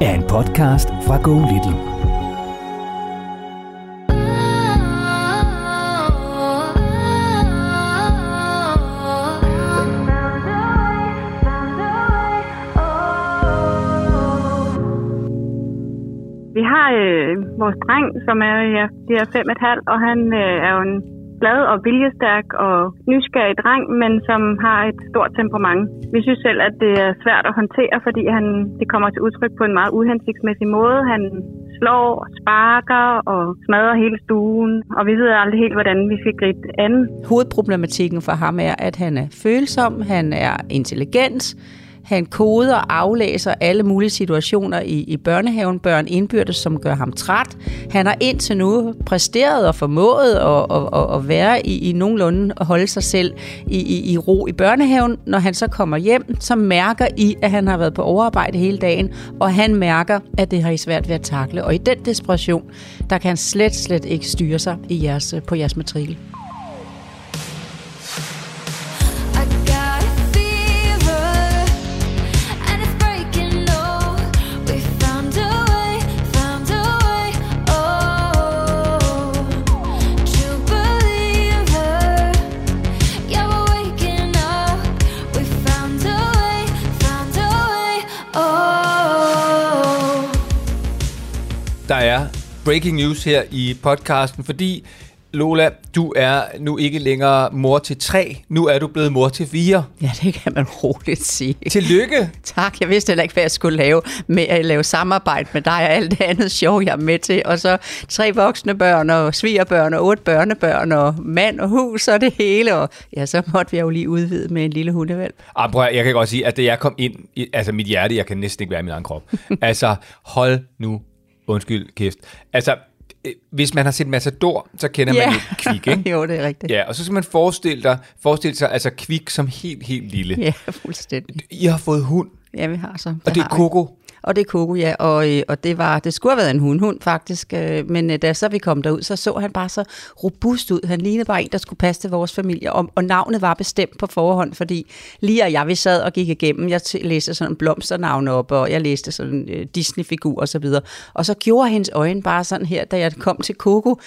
er en podcast fra Go Little. Vi har øh, vores dreng, som er, ja, de er fem og et halvt, og han øh, er jo en glad og viljestærk og nysgerrig dreng, men som har et stort temperament. Vi synes selv, at det er svært at håndtere, fordi han, det kommer til udtryk på en meget uhensigtsmæssig måde. Han slår, sparker og smadrer hele stuen, og vi ved aldrig helt, hvordan vi skal gribe det an. Hovedproblematikken for ham er, at han er følsom, han er intelligent, han koder og aflæser alle mulige situationer i, i børnehaven, børn indbyrdes, som gør ham træt. Han har indtil nu præsteret og formået at, at, at, at være i, i nogenlunde at holde sig selv i, i, i ro i børnehaven. Når han så kommer hjem, så mærker I, at han har været på overarbejde hele dagen, og han mærker, at det har I svært ved at takle. Og i den desperation, der kan han slet, slet ikke styre sig i jeres, på jeres matrikel. Der er breaking news her i podcasten, fordi Lola, du er nu ikke længere mor til tre, nu er du blevet mor til fire. Ja, det kan man roligt sige. Tillykke! Tak, jeg vidste heller ikke, hvad jeg skulle lave med at lave samarbejde med dig og alt det andet sjov, jeg er med til. Og så tre voksne børn og svigerbørn og otte børnebørn og mand og hus og det hele. Og ja, så måtte vi jo lige udvide med en lille hundevalg. Ah, prøv, jeg kan godt sige, at da jeg kom ind, altså mit hjerte, jeg kan næsten ikke være i min egen krop. altså, hold nu, undskyld kæft. Altså, øh, hvis man har set Matador, så kender man jo Kvik, ikke? jo, det er rigtigt. Ja, og så skal man forestille, dig, forestille sig, altså Kvik som helt, helt lille. Ja, fuldstændig. I har fået hund, Ja, vi har så. og det er. Coco. Og det er Coco, ja. Og, øh, og det, var, det skulle have været en hund, hund faktisk. øh, Men øh, da så vi kom derud, så så han bare så robust ud. Han lignede bare en, der skulle passe til vores familie. Og, og navnet var bestemt på forhånd, fordi lige og jeg, vi sad og gik igennem. Jeg t- læste sådan en op, og jeg læste sådan øh, Disney-figur og så videre. Og så gjorde hendes øjne bare sådan her, da jeg kom til Coco.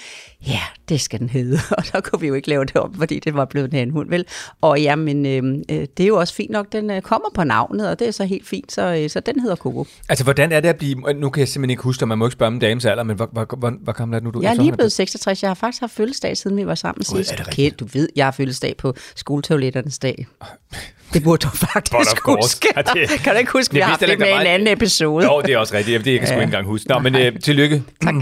Ja, det skal den hedde. Og så kunne vi jo ikke lave det om, fordi det var blevet en hund, vel? Og ja, men øh, det er jo også fint nok, den øh, kommer på navnet, og det er så helt fint, så, øh, så den hedder Coco. Altså, hvordan er det at blive... Nu kan jeg simpelthen ikke huske, og man må ikke spørge om dames alder, men hvor, hvor, hvor, hvor gammel er du nu? Jeg er lige blevet 66. Jeg har faktisk haft fødselsdag, siden vi var sammen er sidst. det Okay, du ved, jeg har fødselsdag på skoletoiletternes dag. Det burde du faktisk huske. Ja, det- kan du ikke huske, vi Jeg har haft det med en der anden episode? Jo, det er også rigtigt. Det kan jeg sgu ikke engang huske. Nå, men øh, tillykke. Tak.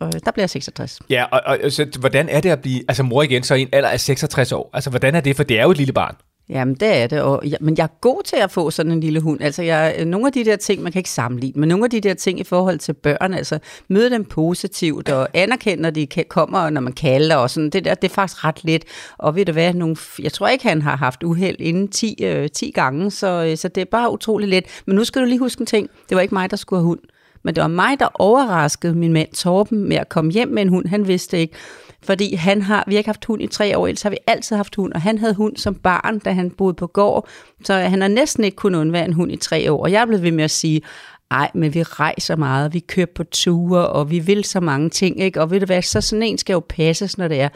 Og der bliver jeg 66. Ja, og, og, så, hvordan er det at blive altså mor igen, så i en alder af 66 år? Altså, hvordan er det? For det er jo et lille barn. Jamen, det er det. Og, ja, men jeg er god til at få sådan en lille hund. Altså, jeg, nogle af de der ting, man kan ikke sammenligne, men nogle af de der ting i forhold til børn, altså møde dem positivt og anerkende, når de kommer, når man kalder og sådan, det der, det er faktisk ret let. Og ved du hvad, nogle, jeg tror ikke, han har haft uheld inden 10, øh, 10 gange, så, øh, så det er bare utrolig let. Men nu skal du lige huske en ting. Det var ikke mig, der skulle have hund. Men det var mig, der overraskede min mand Torben med at komme hjem med en hund. Han vidste ikke. Fordi han har, vi har ikke haft hund i tre år, ellers har vi altid haft hund, og han havde hund som barn, da han boede på gård, så han har næsten ikke kunnet undvære en hund i tre år. Og jeg blev ved med at sige, ej, men vi rejser meget, vi kører på ture, og vi vil så mange ting, ikke? Og ved du hvad, så sådan en skal jo passes, når det er.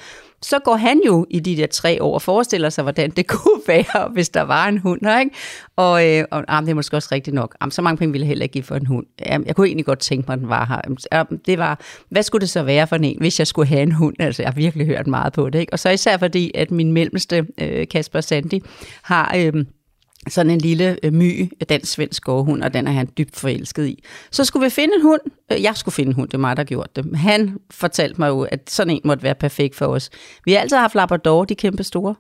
Så går han jo i de der tre år og forestiller sig, hvordan det kunne være, hvis der var en hund her, ikke? Og, øh, og ah, det er måske også rigtigt nok. Ah, så mange penge ville jeg heller ikke give for en hund. Jamen, jeg kunne egentlig godt tænke mig, at den var her. Jamen, Det var, hvad skulle det så være for en, hvis jeg skulle have en hund? Altså, jeg har virkelig hørt meget på det, ikke? Og så især fordi, at min mellemste, øh, Kasper Sandi, har... Øh, sådan en lille øh, my, øh, dansk svensk gårdhund, og den er han dybt forelsket i. Så skulle vi finde en hund. Øh, jeg skulle finde en hund, det er mig, der gjorde det. Han fortalte mig jo, at sådan en måtte være perfekt for os. Vi har altid haft Labrador, de kæmpe store.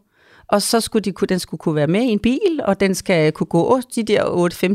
Og så skulle de, den skulle kunne være med i en bil, og den skal kunne gå de der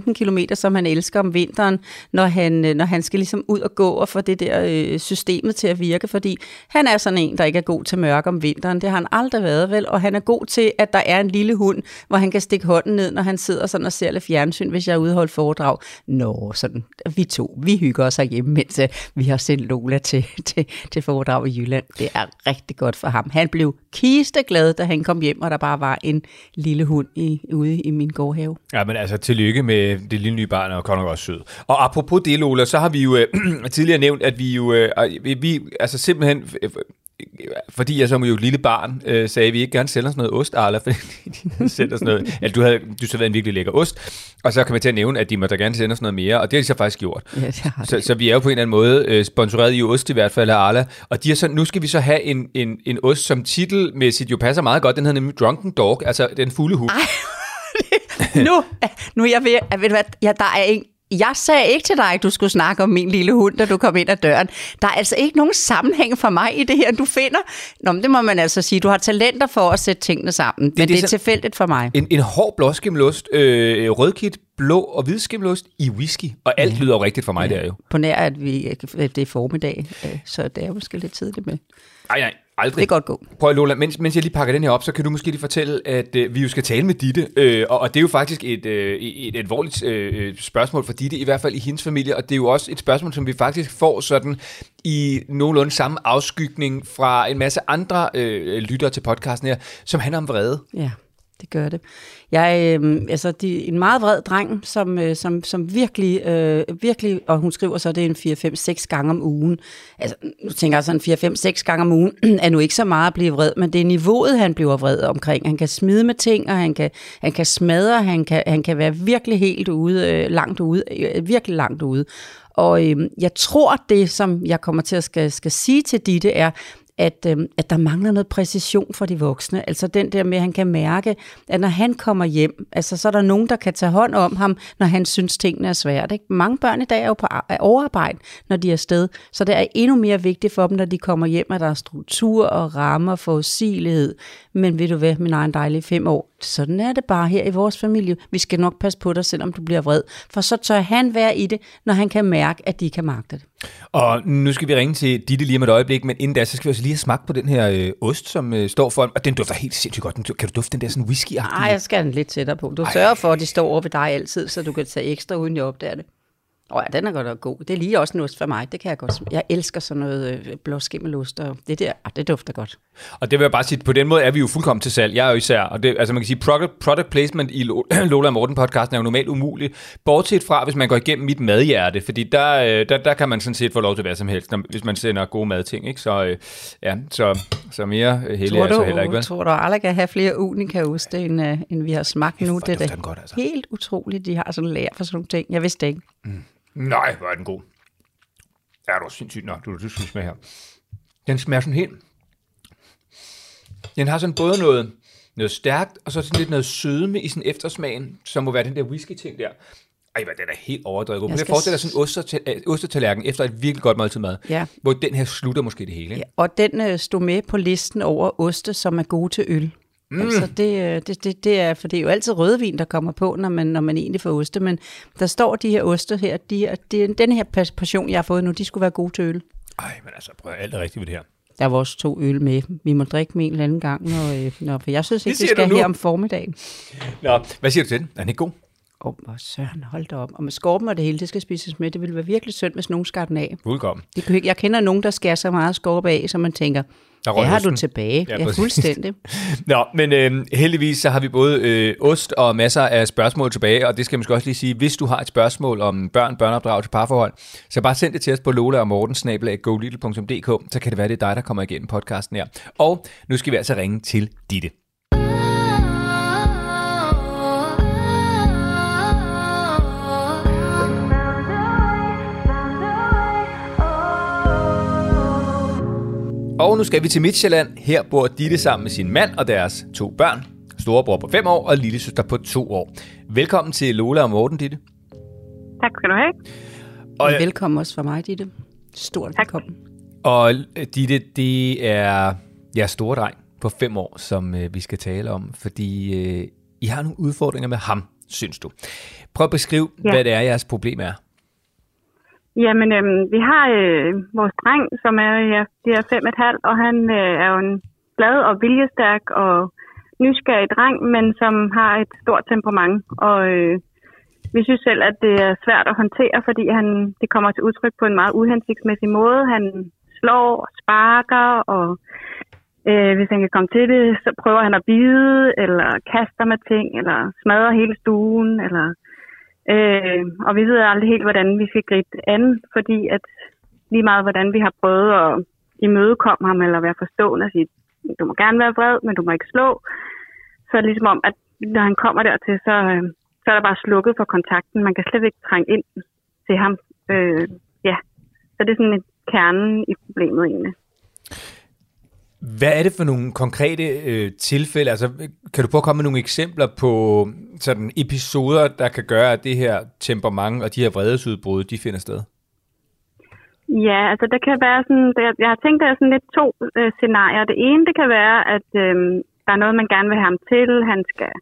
8-15 km, som han elsker om vinteren, når han, øh, når han skal ligesom ud og gå og få det der øh, systemet til at virke, fordi han er sådan en, der ikke er god til mørke om vinteren. Det har han aldrig været, vel? Og han er god til, at der er en lille hund, hvor han kan stikke hånden ned, når han sidder sådan og ser lidt fjernsyn, hvis jeg er ude og holde foredrag. Nå, sådan, vi to, vi hygger os herhjemme, mens øh, vi har sendt Lola til, til, til foredrag i Jylland. Det er rigtig godt for ham. Han blev kisteglad, da han kom hjem, og der bare var en lille hund i, ude i min gårdhave. Ja, men altså, tillykke med det lille nye barn, og godt nok også sød. Og apropos det, Lola, så har vi jo øh, tidligere nævnt, at vi jo, øh, vi, altså simpelthen, øh, fordi jeg som jo et lille barn, øh, sagde, at vi ikke gerne sælger sådan noget ost, Arla, fordi de sælger sådan noget, altså, du havde, du været en virkelig lækker ost, og så kan man til at nævne, at de må da gerne sende os noget mere, og det har de så faktisk gjort. Ja, det har Så, så vi er jo på en eller anden måde øh, sponsoreret i ost i hvert fald af Arla, og de er så, nu skal vi så have en, en, en ost, som titelmæssigt jo passer meget godt, den hedder nemlig Drunken Dog, altså den fulde hund. nu, nu er jeg ved, at, ved du hvad, ja, der er en, jeg sagde ikke til dig, at du skulle snakke om min lille hund, da du kom ind ad døren. Der er altså ikke nogen sammenhæng for mig i det her, du finder. Nå, men det må man altså sige. Du har talenter for at sætte tingene sammen, det, men det det er er tilfældigt for mig. En, en hård blåskimmelost, øh, rødkit, blå og hvidskimmelost i whisky. Og alt lyder jo rigtigt for mig ja. der jo. På nær, at, vi, at det er formiddag, øh, så det er måske lidt tidligt med. Nej, nej, aldrig. Det kan godt gå. Prøv at Lola, mens, mens jeg lige pakker den her op, så kan du måske lige fortælle, at øh, vi jo skal tale med Ditte, øh, og, og det er jo faktisk et, øh, et, alvorligt øh, spørgsmål for Ditte, i hvert fald i hendes familie, og det er jo også et spørgsmål, som vi faktisk får sådan i nogenlunde samme afskygning fra en masse andre øh, lyttere til podcasten her, som handler om vrede. Ja, det gør det. Jeg øh, altså, de, en meget vred dreng, som, øh, som, som virkelig, øh, virkelig, og hun skriver så, det er en 4-5-6 gange om ugen. Altså, nu tænker jeg sådan 4-5-6 gange om ugen, er nu ikke så meget at blive vred, men det er niveauet, han bliver vred omkring. Han kan smide med ting, og han kan, han kan smadre, han kan, han kan være virkelig helt ude, øh, langt ude, øh, virkelig langt ude. Og øh, jeg tror, det som jeg kommer til at skal, skal sige til Ditte er, at, øh, at der mangler noget præcision for de voksne. Altså den der med, at han kan mærke, at når han kommer hjem, altså så er der nogen, der kan tage hånd om ham, når han synes, tingene er svært. Ikke? Mange børn i dag er jo på er overarbejde, når de er afsted, så det er endnu mere vigtigt for dem, når de kommer hjem, at der er struktur og rammer, forudsigelighed. Men ved du hvad, min egen dejlige fem år, sådan er det bare her i vores familie. Vi skal nok passe på dig, selvom du bliver vred. For så tør han være i det, når han kan mærke, at de kan magte det. Og nu skal vi ringe til Ditte lige om et øjeblik, men inden da, så skal vi også lige have smagt på den her øh, ost, som øh, står for, og den dufter helt sindssygt godt. Den- Kan du dufte den der sådan whisky Nej, jeg skal den lidt tættere på. Du sørger for, at de står over ved dig altid, så du kan tage ekstra, uden jeg opdager det. Åh ja, den er godt nok god. Det er lige også en ost for mig. Det kan jeg godt. Jeg elsker sådan noget øh, blåskimmelost, og det der, ah, det dufter godt. Og det vil jeg bare sige, på den måde er vi jo fuldkommen til salg. Jeg er jo især, og det, altså man kan sige, product, product placement i Lo- Lola og Morten podcasten er jo normalt umuligt, bortset fra, hvis man går igennem mit madhjerte, fordi der, øh, der, der kan man sådan set få lov til hvad som helst, når, hvis man sender gode madting, ikke? Så, øh, ja, så, så mere øh, heldig er så heller ikke, vel? tror du aldrig kan have flere unika-oste, end, uh, end vi har smagt nu? hvor Det er da godt, altså. helt utroligt, de har sådan lærer for sådan nogle ting. Jeg vidste det ikke. Nej, hvor er den god. Ja, det var sindssygt nok, du, du skal smage her. Den smager sådan helt... Den har sådan både noget, noget stærkt, og så sådan lidt noget sødme i sådan eftersmagen, som må være den der whisky-ting der. Ej, hvad, den er helt overdrevet. Jeg Jeg, skal forestiller sådan ostertal- øh, ostetallerken efter et virkelig godt måltid mad, Ja. hvor den her slutter måske det hele. Ikke? Ja, og den øh, stod med på listen over oste, som er gode til øl. Mm. Altså det, øh, det, det, det er, for det er jo altid rødvin, der kommer på, når man, når man egentlig får oste, men der står de her oste her, de her, de, den her pas- portion, jeg har fået nu, de skulle være gode til øl. Ej, men altså, prøv alt er rigtigt ved det her. Der var også to øl med. Vi må drikke dem en eller anden gang, når, øh, når, for jeg synes ikke, siger du skal her om formiddagen. Nå, hvad siger du til den? Er den ikke god? Åh, oh, søren, hold da op. Og med skorpen og det hele, det skal spises med. Det ville være virkelig synd, hvis nogen skar den af. Fuldkommen. Det jeg kender nogen, der skærer så meget skorpe af, så man tænker, Der røg har du osten. tilbage. Ja, Ja, fuldstændig. Nå, men øh, heldigvis så har vi både øh, ost og masser af spørgsmål tilbage, og det skal man måske også lige sige, hvis du har et spørgsmål om børn, børneopdrag til parforhold, så bare send det til os på lola og morten, så kan det være, det er dig, der kommer igennem podcasten her. Og nu skal vi altså ringe til Ditte. Og nu skal vi til Midtjylland. Her bor Ditte sammen med sin mand og deres to børn. Storebror på 5 år og lille søster på 2 år. Velkommen til Lola og Morten, Ditte. Tak skal du have. Og, velkommen også fra mig, Ditte. Stort Tak. velkommen. og øh, Ditte, det er jeres store dreng på 5 år, som øh, vi skal tale om, fordi øh, I har nogle udfordringer med ham, synes du. Prøv at beskrive. Ja. hvad det er, jeres problem er. Jamen, øhm, vi har øh, vores dreng, som er, ja, de er fem og et halvt, og han øh, er jo en glad og viljestærk og nysgerrig dreng, men som har et stort temperament. Og øh, vi synes selv, at det er svært at håndtere, fordi han, det kommer til udtryk på en meget uhensigtsmæssig måde. Han slår, sparker, og øh, hvis han kan komme til det, så prøver han at bide, eller kaster med ting, eller smadrer hele stuen, eller Øh, og vi ved aldrig helt, hvordan vi skal gribe det an, fordi at lige meget, hvordan vi har prøvet at imødekomme ham, eller være forstående og sige, du må gerne være vred, men du må ikke slå, så er det ligesom om, at når han kommer dertil, så, øh, så er der bare slukket for kontakten. Man kan slet ikke trænge ind til ham. Øh, ja, så det er sådan et kernen i problemet egentlig. Hvad er det for nogle konkrete øh, tilfælde? Altså, kan du prøve at komme med nogle eksempler på mm, sådan episoder, der kan gøre, at det her temperament og de her vredesudbrud, de finder sted? Ja, altså der kan være sådan, der, jeg har tænkt, der er sådan lidt to øh, scenarier. Det ene, det kan være, at øh, der er noget, man gerne vil have ham til. Han skal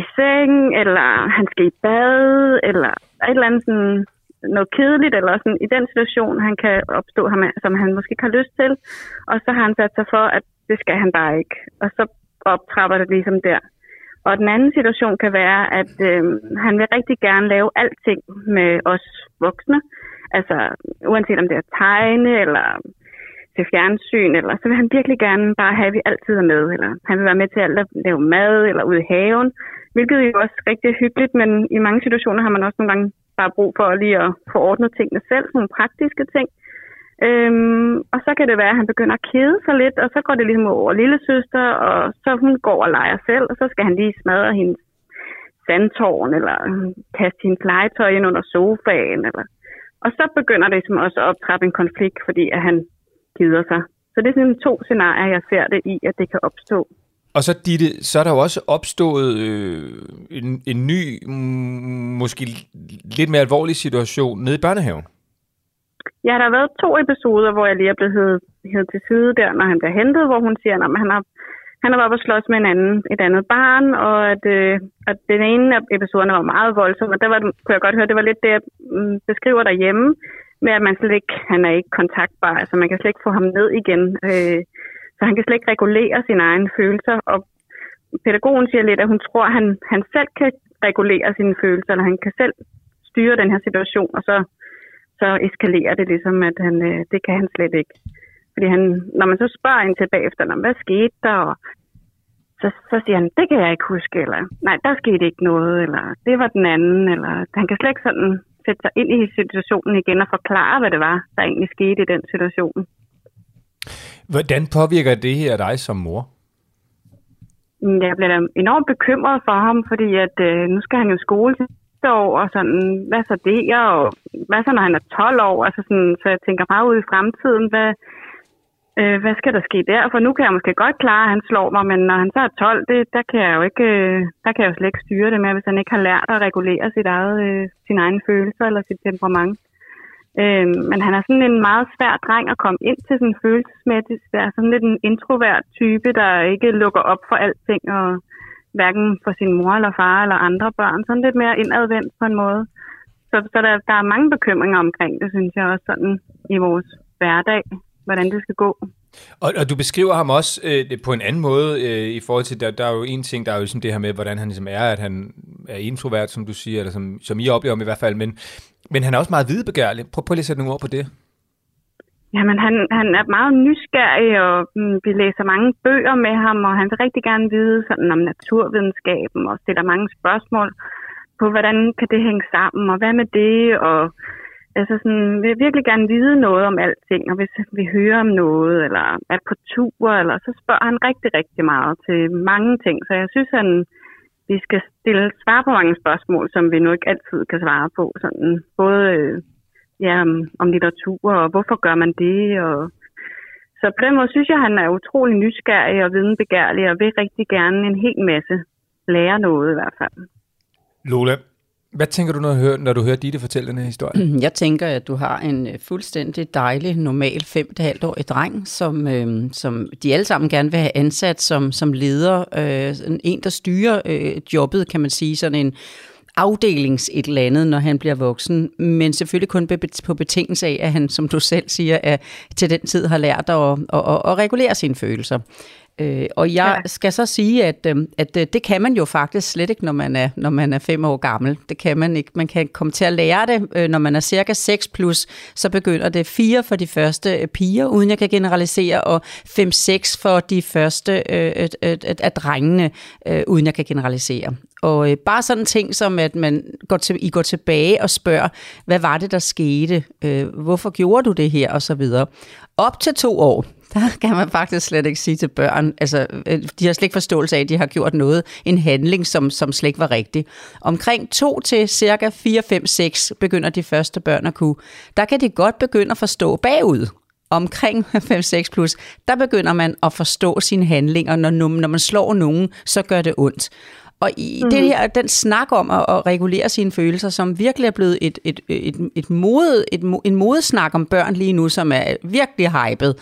i seng, eller han skal i bad, eller et eller andet sådan noget kedeligt, eller sådan i den situation, han kan opstå, ham, som han måske ikke har lyst til. Og så har han sat sig for, at det skal han bare ikke. Og så optrapper det ligesom der. Og den anden situation kan være, at øh, han vil rigtig gerne lave alting med os voksne. Altså, uanset om det er tegne, eller til fjernsyn, eller så vil han virkelig gerne bare have, at vi altid er med, eller han vil være med til alt at lave mad, eller ude i haven, hvilket er jo også rigtig hyggeligt, men i mange situationer har man også nogle gange bare brug for lige at få ordnet tingene selv, nogle praktiske ting. Øhm, og så kan det være, at han begynder at kede sig lidt, og så går det ligesom over lille søster, og så hun går og leger selv, og så skal han lige smadre hendes sandtårn, eller kaste hendes legetøj ind under sofaen, eller og så begynder det ligesom også at optrappe en konflikt, fordi at han gider sig. Så det er sådan to scenarier, jeg ser det i, at det kan opstå. Og så, Ditte, så er der jo også opstået øh, en, en ny, måske lidt mere alvorlig situation nede i børnehaven. Ja, der har været to episoder, hvor jeg lige er blevet hævet, til side der, når han bliver hentet, hvor hun siger, at han har, han har været oppe og slås med en anden, et andet barn, og at, øh, at den ene af episoderne var meget voldsom, og der var, kunne jeg godt høre, det var lidt det, jeg mm, beskriver derhjemme, med at man slet ikke, han er ikke kontaktbar, altså man kan slet ikke få ham ned igen, øh, så han kan slet ikke regulere sine egne følelser, og pædagogen siger lidt, at hun tror, at han, han selv kan regulere sine følelser, eller han kan selv styre den her situation, og så, så eskalerer det ligesom, at han, øh, det kan han slet ikke. Fordi han, når man så spørger ind til bagefter, hvad skete der, og så, så siger han, det kan jeg ikke huske, eller nej, der skete ikke noget, eller det var den anden, eller han kan slet ikke sådan sætte sig ind i situationen igen og forklare, hvad det var, der egentlig skete i den situation. Hvordan påvirker det her dig som mor? Mm, jeg bliver da enormt bekymret for ham, fordi at øh, nu skal han jo i skole sidste år, og sådan, hvad så det, og hvad så når han er 12 år, altså sådan, så jeg tænker meget ud i fremtiden, hvad, øh, hvad skal der ske der? For nu kan jeg måske godt klare, at han slår mig, men når han så er 12, det, der, kan jeg jo ikke, øh, der kan jeg jo slet ikke styre det med, hvis han ikke har lært at regulere sit eget, øh, sin egen følelser eller sit temperament. Øh, men han er sådan en meget svær dreng at komme ind til sådan følelsesmæssigt. Det er sådan lidt en introvert type, der ikke lukker op for alting, og hverken for sin mor eller far eller andre børn. Sådan lidt mere indadvendt på en måde. Så, så der, der er mange bekymringer omkring det, synes jeg også sådan i vores hverdag, hvordan det skal gå. Og, og du beskriver ham også øh, på en anden måde øh, i forhold til, der, der er jo en ting, der er jo ligesom det her med, hvordan han ligesom er, at han er introvert, som du siger, eller som, som I oplever ham i hvert fald, men, men han er også meget videbegærlig. Prøv, prøv lige at sætte nogle ord på det. Jamen, han, han er meget nysgerrig, og mm, vi læser mange bøger med ham, og han vil rigtig gerne vide sådan om naturvidenskaben, og stiller mange spørgsmål på, hvordan kan det hænge sammen, og hvad med det, og altså sådan, vil virkelig gerne vide noget om alting, og hvis vi hører om noget, eller er på tur, eller så spørger han rigtig, rigtig meget til mange ting, så jeg synes, han, vi skal stille svare på mange spørgsmål, som vi nu ikke altid kan svare på, sådan både øh, ja, om, om litteratur, og hvorfor gør man det, og så på den måde synes jeg, han er utrolig nysgerrig og videnbegærlig, og vil rigtig gerne en hel masse lære noget i hvert fald. Lola, hvad tænker du, når du hører, når du hører Ditte fortælle den her historie? Jeg tænker, at du har en øh, fuldstændig dejlig, normal 5,5-årig dreng, som, øh, som de alle sammen gerne vil have ansat som, som leder. Øh, en, der styrer øh, jobbet, kan man sige, sådan en afdelings et eller andet, når han bliver voksen, men selvfølgelig kun på betingelse af, at han, som du selv siger, at til den tid har lært at, at, at, at regulere sine følelser. Øh, og jeg ja. skal så sige, at, øh, at øh, det kan man jo faktisk slet ikke, når man, er, når man er fem år gammel. Det kan man ikke. Man kan komme til at lære det, øh, når man er cirka 6 plus, så begynder det 4 for de første piger, uden jeg kan generalisere, og 5-6 for de første øh, øh, øh, af drengene, øh, uden jeg kan generalisere. Og øh, bare sådan ting som, at man går til, I går tilbage og spørger, hvad var det, der skete? Øh, hvorfor gjorde du det her? Og så videre. Op til to år, der kan man faktisk slet ikke sige til børn, altså øh, de har slet ikke forståelse af, at de har gjort noget, en handling, som, som slet ikke var rigtig. Omkring 2 til cirka 4, 5, 6 begynder de første børn at kunne. Der kan de godt begynde at forstå bagud. Omkring 5-6 plus, der begynder man at forstå sine handlinger. Når, når man slår nogen, så gør det ondt. Og i mm. det her, den snak om at, at regulere sine følelser, som virkelig er blevet et, et, et, et mode, et, en modesnak om børn lige nu, som er virkelig hypet,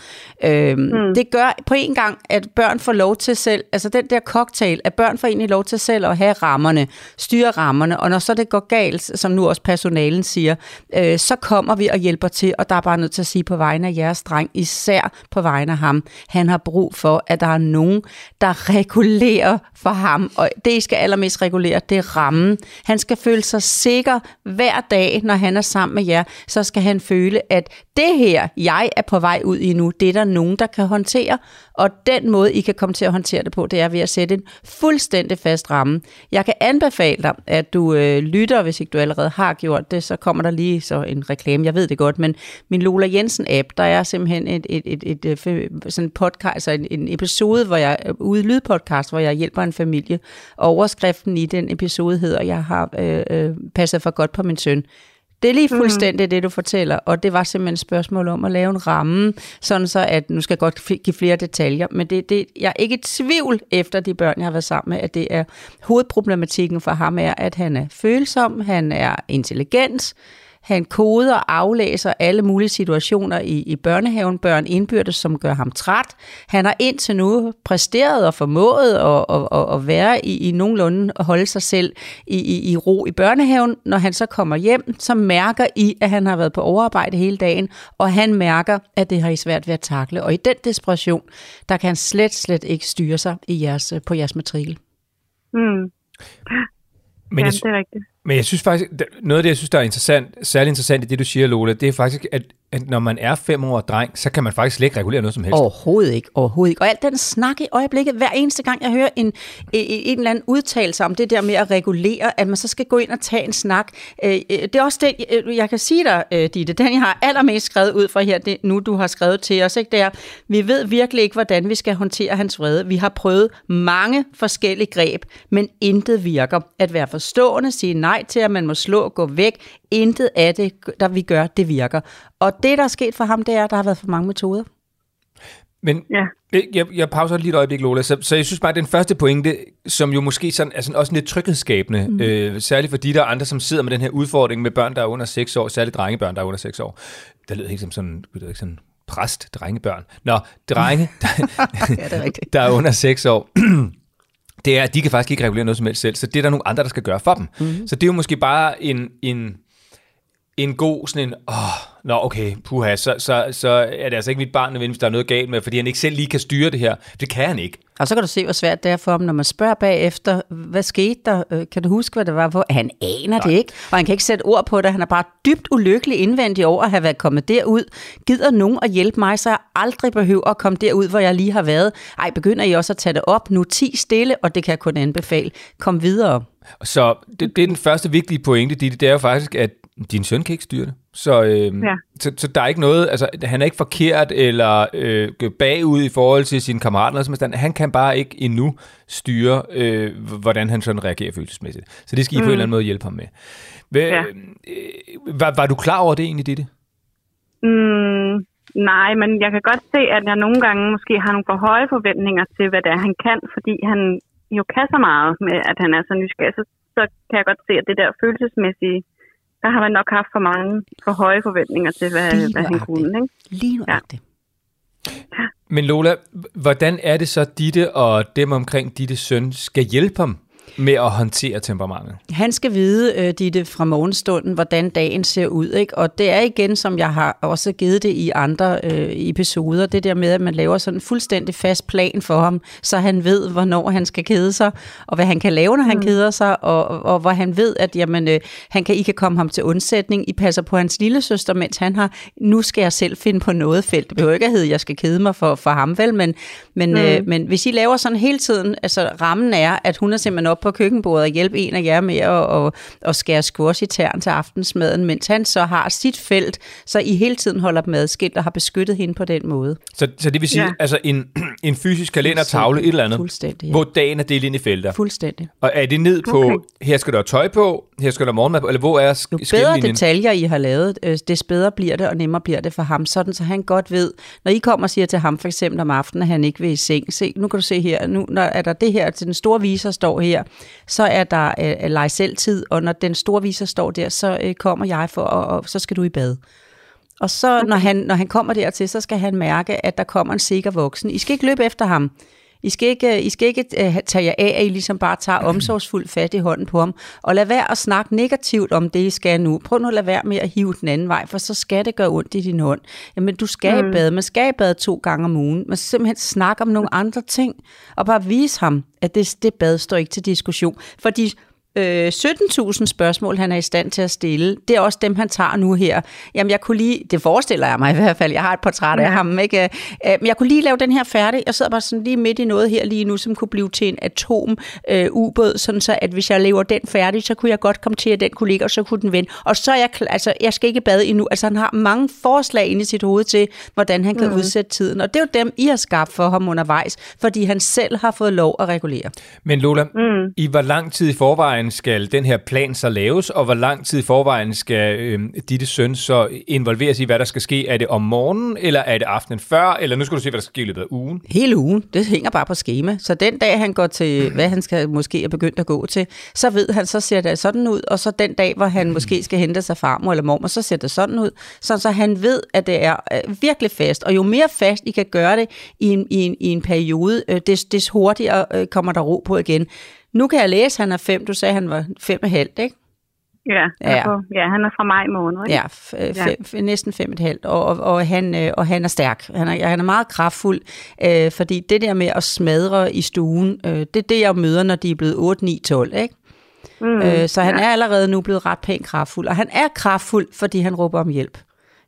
øhm, mm. det gør på en gang, at børn får lov til selv, altså den der cocktail, at børn får egentlig lov til selv at have rammerne, styre rammerne, og når så det går galt, som nu også personalen siger, øh, så kommer vi og hjælper til, og der er bare nødt til at sige på vegne af jeres dreng, især på vegne af ham, han har brug for, at der er nogen, der regulerer for ham, og det skal allermest regulere, det er rammen. Han skal føle sig sikker hver dag, når han er sammen med jer. Så skal han føle, at det her, jeg er på vej ud i nu, det er der nogen, der kan håndtere. Og den måde, I kan komme til at håndtere det på, det er ved at sætte en fuldstændig fast ramme. Jeg kan anbefale dig, at du øh, lytter, hvis ikke du allerede har gjort det, så kommer der lige så en reklame, jeg ved det godt, men min Lola Jensen-app, der er simpelthen et, et, et, et, øh, et sådan podcast, altså en, en episode, hvor jeg, øh, ude lydpodcast, hvor jeg hjælper en familie, og overskriften i den episode hedder, jeg har øh, øh, passet for godt på min søn. Det er lige fuldstændig mm. det, du fortæller, og det var simpelthen et spørgsmål om at lave en ramme, sådan så at, nu skal jeg godt give flere detaljer, men det, det, jeg er ikke i tvivl efter de børn, jeg har været sammen med, at det er hovedproblematikken for ham er, at han er følsom, han er intelligent, han koder og aflæser alle mulige situationer i, i børnehaven, børn indbyrdes, som gør ham træt. Han har indtil nu præsteret og formået at, at, at, at være i, i nogenlunde at holde sig selv i, i, i ro i børnehaven. Når han så kommer hjem, så mærker I, at han har været på overarbejde hele dagen, og han mærker, at det har I svært ved at takle. Og i den desperation, der kan han slet, slet ikke styre sig i jeres, på jeres matrikel. Mm. Men ja, jeg, det er rigtigt. Men jeg synes faktisk, noget af det, jeg synes, der er interessant, særlig interessant i det, du siger, Lola, det er faktisk, at, at når man er fem år dreng, så kan man faktisk slet ikke regulere noget som helst. Overhovedet ikke, overhovedet ikke. Og alt den snak i øjeblikket, hver eneste gang jeg hører en, en, en eller anden udtalelse om det der med at regulere, at man så skal gå ind og tage en snak. Øh, øh, det er også det, øh, jeg kan sige dig, Ditte, den jeg har allermest skrevet ud fra her, det nu du har skrevet til os, ikke? det er, vi ved virkelig ikke, hvordan vi skal håndtere hans vrede. Vi har prøvet mange forskellige greb, men intet virker. At være forstående, sige nej til, at man må slå og gå væk, intet af det, der vi gør, det virker. Og det, der er sket for ham, det er, at der har været for mange metoder. Men Ja. jeg, jeg, pauser lige et øjeblik, Lola. Så, så jeg synes bare, at den første pointe, som jo måske sådan, er sådan også lidt tryghedsskabende, mm. øh, særligt for de der andre, som sidder med den her udfordring med børn, der er under 6 år, særligt drengebørn, der er under 6 år. Det lyder ikke som sådan, det ikke sådan præst, drengebørn. Nå, drenge, der, Ja, det er rigtigt. der er under 6 år, det er, at de kan faktisk ikke regulere noget som helst selv, så det er der nogle andre, der skal gøre for dem. Mm. Så det er jo måske bare en, en, en god sådan en, åh, nå okay, puha, så, så, så er det altså ikke mit barn, nødvendigvis, der er noget galt med, fordi han ikke selv lige kan styre det her. Det kan han ikke. Og så kan du se, hvor svært det er for ham, når man spørger bagefter, hvad skete der? Øh, Kan du huske, hvad det var? Hvor han aner det ikke, og han kan ikke sætte ord på det. Han er bare dybt ulykkelig indvendig over at have været kommet derud. Gider nogen at hjælpe mig, så jeg aldrig behøver at komme derud, hvor jeg lige har været. Ej, begynder I også at tage det op? Nu 10 stille, og det kan jeg kun anbefale. Kom videre. Så det, det er den første vigtige pointe, Ditte, det er jo faktisk, at din søn kan ikke styre det. Så, øh, Ja. så, så der er ikke noget, altså han er ikke forkert eller øh, bagud i forhold til sine kammerater, eller sådan han kan bare ikke endnu styre, øh, hvordan han sådan reagerer følelsesmæssigt. Så det skal I mm. på en eller anden måde hjælpe ham med. Hvad, Ja. øh, var, var du klar over det egentlig, Ditte? Mm, nej, men jeg kan godt se, at jeg nogle gange måske har nogle for høje forventninger til, hvad det er, han kan, fordi han jo kan så meget med, at han er så nysgerrig. Så, så kan jeg godt se, at det der følelsesmæssige, der har man nok haft for mange for høje forventninger til, hvad, Lige hvad han kunne. Ikke? Lige nu ja. det. Men Lola, hvordan er det så, Ditte og dem omkring Ditte søn skal hjælpe ham med at håndtere temperamentet? Han skal vide, øh, Ditte, fra morgenstunden, hvordan dagen ser ud. Ikke? Og det er igen, som jeg har også givet det i andre øh, episoder, det der med, at man laver sådan en fuldstændig fast plan for ham, så han ved, hvornår han skal kede sig, og hvad han kan lave, når han Mm. keder sig, og, og hvor han ved, at jamen, øh, han kan, I kan komme ham til undsætning. I passer på hans lille søster, mens han har, nu skal jeg selv finde på noget felt. Det behøver ikke at hedde, jeg skal kede mig for, for ham, vel? Men, men, Mm. øh, men hvis I laver sådan hele tiden, altså rammen er, at hun er simpelthen op på køkkenbordet og hjælpe en af jer med at, at, at skære squash i tern til aftensmaden, mens han så har sit felt, så I hele tiden holder dem adskilt og har beskyttet hende på den måde. Så, så det vil sige, ja. Altså en, en fysisk kalendertavle, et eller andet, Fuldstændig, ja. hvor dagen er delt ind i felter. Fuldstændig. Og er det ned på, Okay. her skal der tøj på, her skal der morgenmad på, eller hvor er Jo sk- bedre skillelinjen? detaljer I har lavet, øh, des bedre bliver det, og nemmere bliver det for ham, sådan så han godt ved, når I kommer og siger til ham for eksempel om aftenen, at han ikke vil i seng, se, nu kan du se her, nu når er der det her, til den store viser står her, så er der øh, leg selv tid, og når den store viser står der, så øh, kommer jeg for, og, og så skal du i bad. Og så når han, når han kommer dertil, så skal han mærke, at der kommer en sikker voksen. I skal ikke løbe efter ham. I skal ikke, I skal ikke uh, tage jer af, at I ligesom bare tager omsorgsfuldt fat i hånden på ham. Og lad være at snakke negativt om det, I skal nu. Prøv nu at lade være med at hive den anden vej, for så skal det gøre ondt i din hånd. Jamen, du skal mm. i bad. Man skal i bad to gange om ugen. Man skal simpelthen snakke om nogle andre ting, og bare vise ham, at det, det bad står ikke til diskussion. Fordi øh, 17.000 spørgsmål, han er i stand til at stille. Det er også dem, han tager nu her. Jamen, jeg kunne lige, det forestiller jeg mig i hvert fald, jeg har et portræt af ham, ikke? Øh, Men jeg kunne lige lave den her færdig. Jeg sidder bare sådan lige midt i noget her lige nu, som kunne blive til en atom øh, ubåd, sådan så, at hvis jeg laver den færdig, så kunne jeg godt komme til, at den kunne ligge, og så kunne den vende. Og så er jeg, altså, jeg skal ikke bade endnu. Altså, han har mange forslag inde i sit hoved til, hvordan han kan mm. udsætte tiden. Og det er jo dem, I har skabt for ham undervejs, fordi han selv har fået lov at regulere. Men Lola, mm. i hvor lang tid i forvejen skal den her plan så laves, og hvor lang tid i forvejen skal øh, Ditte søn så involveres i, hvad der skal ske? Er det om morgenen, eller er det aftenen før, eller nu skal du se, hvad der skal ske i løbet af ugen? Hele ugen. Det hænger bare på schema. Så den dag, han går til, hvad han skal måske er begyndt at gå til, så ved han, så ser det sådan ud. Og så den dag, hvor han måske skal hente sig farmor eller mormor, så ser det sådan ud. Så, så han ved, at det er øh, virkelig fast. Og jo mere fast I kan gøre det i en, i en, i en periode, øh, des, des hurtigere øh, kommer der ro på igen. Nu kan jeg læse, at han er fem. Du sagde, at han var fem og halvt, ikke? Ja, Ja. ja. ja, han er fra maj måned. Ikke? Ja, f- øh, f- næsten fem og et halvt, og, og, og, han, øh, og han er stærk. Han er, han er meget kraftfuld, øh, fordi det der med at smadre i stuen, øh, det er det, jeg møder, når de er blevet 8, 9, 12, ikke? Mm, øh, så han ja. er allerede nu blevet ret pænt kraftfuld, og han er kraftfuld, fordi han råber om hjælp.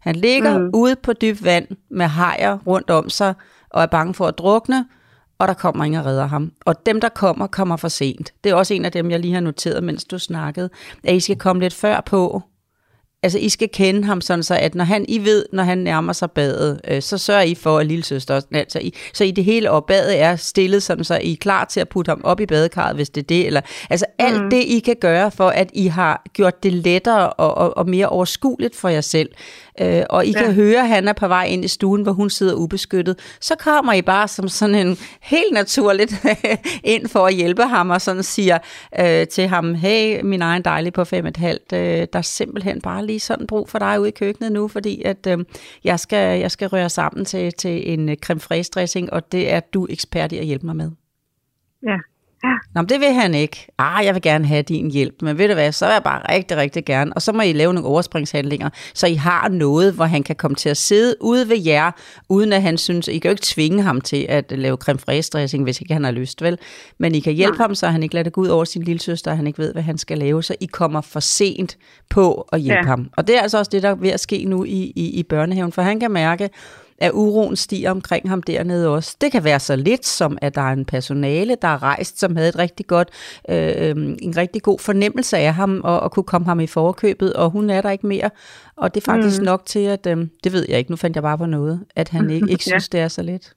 Han ligger mm. ude på dyb vand med hajer rundt om sig, og er bange for at drukne, og der kommer ingen og redder ham. Og dem, der kommer, kommer for sent. Det er også en af dem, jeg lige har noteret, mens du snakkede, at I skal komme lidt før på. Altså, I skal kende ham sådan så, at når han, I ved, når han nærmer sig badet, øh, så sørger I for, at lille søster, altså I, så I det hele, og badet er stillet sådan, så I er klar til at putte ham op i badekarret, hvis det er det, eller, altså alt det, I kan gøre for, at I har gjort det lettere og, og, og mere overskueligt for jer selv, øh, og I ja. kan høre, at han er på vej ind i stuen, hvor hun sidder ubeskyttet, så kommer I bare som sådan en helt naturligt ind for at hjælpe ham, og sådan siger øh, til ham, hey, min egen dejlige på fem et halvt, øh, der er simpelthen bare lige sådan brug for dig ude i køkkenet nu, fordi at øh, jeg, skal, jeg skal røre sammen til, til en creme fraiche dressing, og det er du ekspert i at hjælpe mig med. Ja. Nå, men det vil han ikke. Ah, jeg vil gerne have din hjælp. Men ved du hvad, så vil jeg bare rigtig, rigtig gerne. Og så må I lave nogle overspringshandlinger, så I har noget, hvor han kan komme til at sidde ude ved jer, uden at han synes, I kan jo ikke tvinge ham til at lave creme fraise dressing, hvis ikke han har lyst, vel? Men I kan hjælpe Nej. ham, så han ikke lader det gå ud over sin lille søster, og han ikke ved, hvad han skal lave, så I kommer for sent på at hjælpe ja. Ja. ham. Og det er altså også det, der er ved at ske nu i, i, i børnehaven, for han kan mærke, at uroen stiger omkring ham dernede også. Det kan være så lidt som, at der er en personale, der er rejst, som havde et rigtig godt, øh, en rigtig god fornemmelse af ham, og, og kunne komme ham i forkøbet, og hun er der ikke mere. Og det er faktisk mm. nok til, at, øh, det ved jeg ikke, nu fandt jeg bare på noget, at han ikke, ikke Ja. synes, det er så lidt.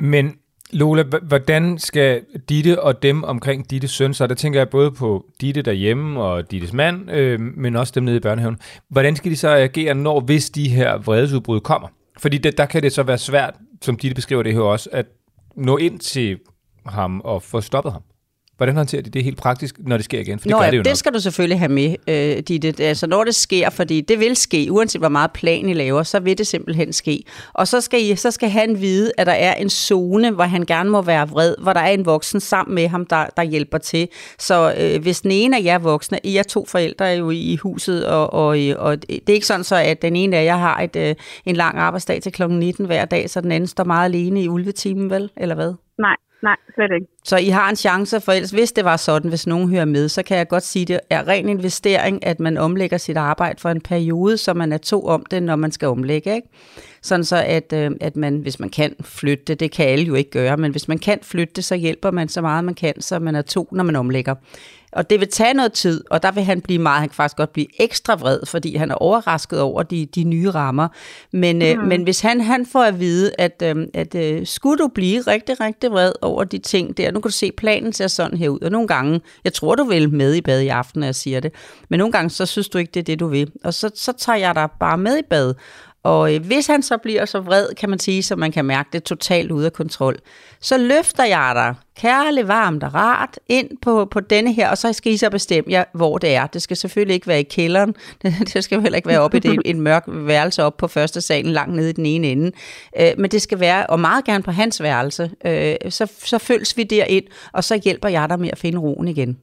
Men Lola, hvordan skal Ditte og dem omkring Dittes søn, så der tænker jeg både på Ditte derhjemme og Dittes mand, øh, men også dem nede i børnehaven. Hvordan skal de så agere, når hvis de her vredesudbrud kommer? Fordi det, der kan det så være svært, som Ditte beskriver det her også, at nå ind til ham og få stoppet ham. Hvordan håndterer de det helt praktisk, når det sker igen? For det Nå, gør det jo det nok. skal du selvfølgelig have med, øh, Ditte. Altså, når det sker, fordi det vil ske, uanset hvor meget plan I laver, så vil det simpelthen ske. Og så skal, I, så skal han vide, at der er en zone, hvor han gerne må være vred, hvor der er en voksen sammen med ham, der, der hjælper til. Så øh, hvis den ene af jer voksne, I er to forældre jo i huset, og, og, og det er ikke sådan så, at den ene af jer har et, øh, en lang arbejdsdag til kl. 19 hver dag, så den anden står meget alene i ulvetimen, vel? Eller hvad? Nej, nej, slet ikke. Så I har en chance, for ellers hvis det var sådan, hvis nogen hører med, så kan jeg godt sige, at det er ren investering, at man omlægger sit arbejde for en periode, så man er to om det, når man skal omlægge. Ikke? Sådan så, at, øh, at man, hvis man kan flytte det, det kan alle jo ikke gøre, men hvis man kan flytte det, så hjælper man så meget man kan, så man er to, når man omlægger. Og det vil tage noget tid, og der vil han blive meget, han kan faktisk godt blive ekstra vred, fordi han er overrasket over de, de nye rammer. Men, mm. øh, men hvis han, han får at vide, at, øh, at øh, skulle du blive rigtig, rigtig vred over de ting der, nu kan du se, planen ser sådan her ud, og nogle gange, jeg tror du vil med i bad i aften, når jeg siger det, men nogle gange, så synes du ikke, det er det, du vil. Og så, så tager jeg dig bare med i bad, og øh, hvis han så bliver så vred, kan man sige, så man kan mærke det totalt ude af kontrol, så løfter jeg dig kærligt, varmt og rart ind på, på denne her, og så skal I så bestemme jer, hvor det er. Det skal selvfølgelig ikke være i kælderen, det, det skal heller ikke være oppe i det, en mørk værelse op på første salen, langt nede i den ene ende. Øh, men det skal være, og meget gerne på hans værelse, øh, så, så følges vi derind, og så hjælper jeg dig med at finde roen igen.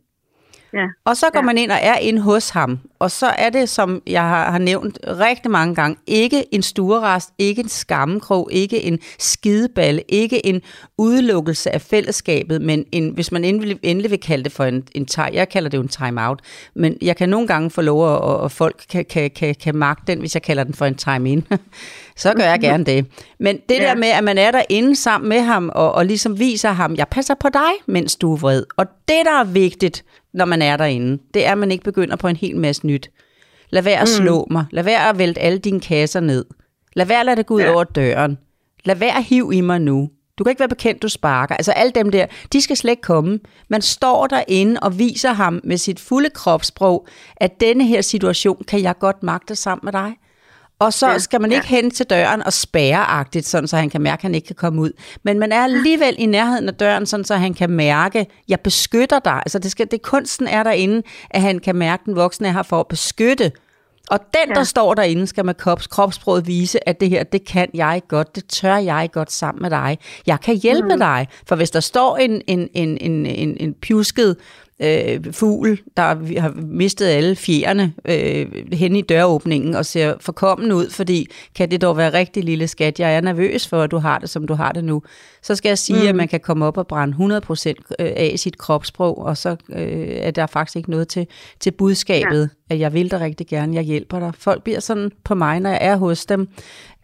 Ja. Og så går Ja. man ind og er inde hos ham, og så er det, som jeg har, har nævnt rigtig mange gange, ikke en stuerest, ikke en skammekrog, ikke en skideballe, ikke en udelukkelse af fællesskabet, men en, hvis man endelig, endelig vil kalde det for en, en time, jeg kalder det jo en time-out, men jeg kan nogle gange få lov, at, og, og folk kan, kan, kan, kan magte den, hvis jeg kalder den for en time-in. så gør jeg gerne det. Men det Ja. der med, at man er derinde sammen med ham, og, og ligesom viser ham, jeg passer på dig, mens du er vred. Og det, der er vigtigt, når man er derinde, det er, at man ikke begynder på en hel masse nyt. Lad være at slå mig. Lad være at vælte alle dine kasser ned. Lad være at lade det gå ud Ja. over døren. Lad være at hive i mig nu. Du kan ikke være bekendt, du sparker. Altså alle dem der, de skal slet ikke komme. Man står derinde og viser ham med sit fulde kropssprog, at denne her situation kan jeg godt magte sammen med dig. Og så Ja, skal man ikke hen til døren og spærre sådan så han kan mærke, at han ikke kan komme ud. Men man er alligevel i nærheden af døren, sådan så han kan mærke, jeg beskytter dig. Altså det, skal, det kunsten er derinde, at han kan mærke, at den voksne er her for at beskytte. Og den, ja. der Ja. står derinde, skal med krops, kropsproget vise, at det her, det kan jeg godt, det tør jeg godt sammen med dig. Jeg kan hjælpe mm. dig, for hvis der står en, en, en, en, en, en pjusket øh, fugl, der vi har mistet alle fjerne øh, hen i døråbningen og ser forkommen ud, fordi kan det dog være rigtig lille skat, jeg er nervøs for, at du har det, som du har det nu, så skal jeg sige, mm. at man kan komme op og brænde 100% af sit kropssprog, og så øh, er der faktisk ikke noget til, til budskabet, ja. at jeg vil dig rigtig gerne, jeg hjælper dig. Folk bliver sådan på mig, når jeg er hos dem,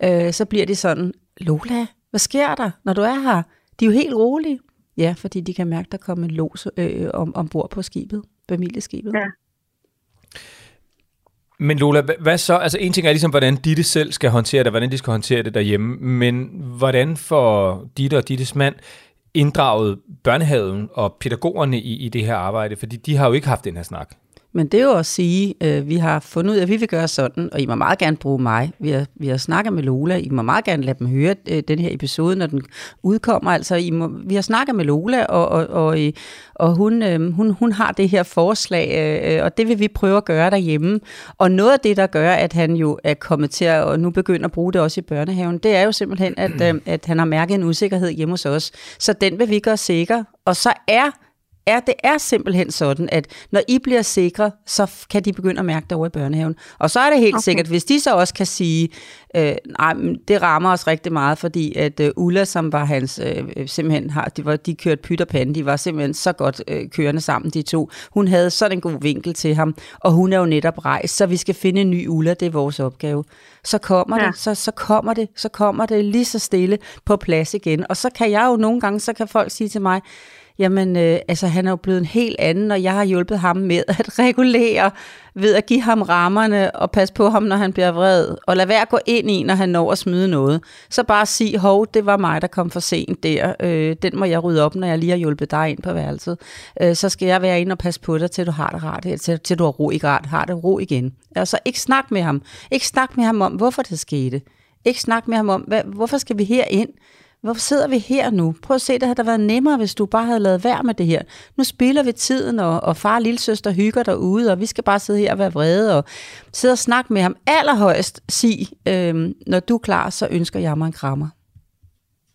øh, så bliver de sådan, Lola, hvad sker der, når du er her? De er jo helt rolige. Ja, fordi de kan mærke, der kommer en los øh, om, ombord på skibet, familieskibet. Ja. Men Lola, hva- hvad så? Altså en ting er ligesom, hvordan Ditte selv skal håndtere det, hvordan de skal håndtere det derhjemme, men hvordan får Ditte og Dittes mand inddraget børnehaven og pædagogerne i, i det her arbejde? Fordi de har jo ikke haft den her snak. Men det er jo at sige, øh, vi har fundet ud af, at vi vil gøre sådan, og I må meget gerne bruge mig. Vi har, vi har snakket med Lola. I må meget gerne lade dem høre øh, den her episode, når den udkommer. Altså, I må, vi har snakket med Lola, og, og, og, øh, og hun, øh, hun, hun har det her forslag, øh, øh, og det vil vi prøve at gøre derhjemme. Og noget af det, der gør, at han jo er kommet til at og nu begynder at bruge det også i børnehaven, det er jo simpelthen, at, øh, at han har mærket en usikkerhed hjemme hos os. Så den vil vi gøre sikker. Og så er er, det er simpelthen sådan, at når I bliver sikre, så kan de begynde at mærke det over i børnehaven. Og så er det helt okay. Sikkert, hvis de så også kan sige, øh, nej, men det rammer os rigtig meget, fordi at øh, Ulla, som var hans, øh, øh, simpelthen har, de, var, de kørte pyt og pande, de var simpelthen så godt øh, kørende sammen, de to. Hun havde sådan en god vinkel til ham, og hun er jo netop rejst, så vi skal finde en ny Ulla, det er vores opgave. Så kommer. Ja. det, så, så kommer det, så kommer det lige så stille på plads igen. Og så kan jeg jo nogle gange, så kan folk sige til mig, jamen, øh, altså han er jo blevet en helt anden, og jeg har hjulpet ham med at regulere, ved at give ham rammerne og passe på ham, når han bliver vred, og lade være at gå ind i, når han når at smide noget. Så bare sig, hov, det var mig, der kom for sent der, øh, den må jeg rydde op, når jeg lige har hjulpet dig ind på værelset. Øh, så skal jeg være inde og passe på dig, til du har det rart, til, til du har ro ikke rart, har det ro igen. Altså ikke snak med ham. Ikke snak med ham om, hvorfor det skete. Ikke snak med ham om, hvad, hvorfor skal vi her ind? Hvorfor sidder vi her nu? Prøv at se, det havde da været nemmere, hvis du bare havde lavet værd med det her. Nu spiller vi tiden, og, og far og lillesøster hygger derude, og vi skal bare sidde her og være vrede, og sidde og snakke med ham. Allerhøjst sig, øhm, når du er klar, så ønsker jeg mig en krammer.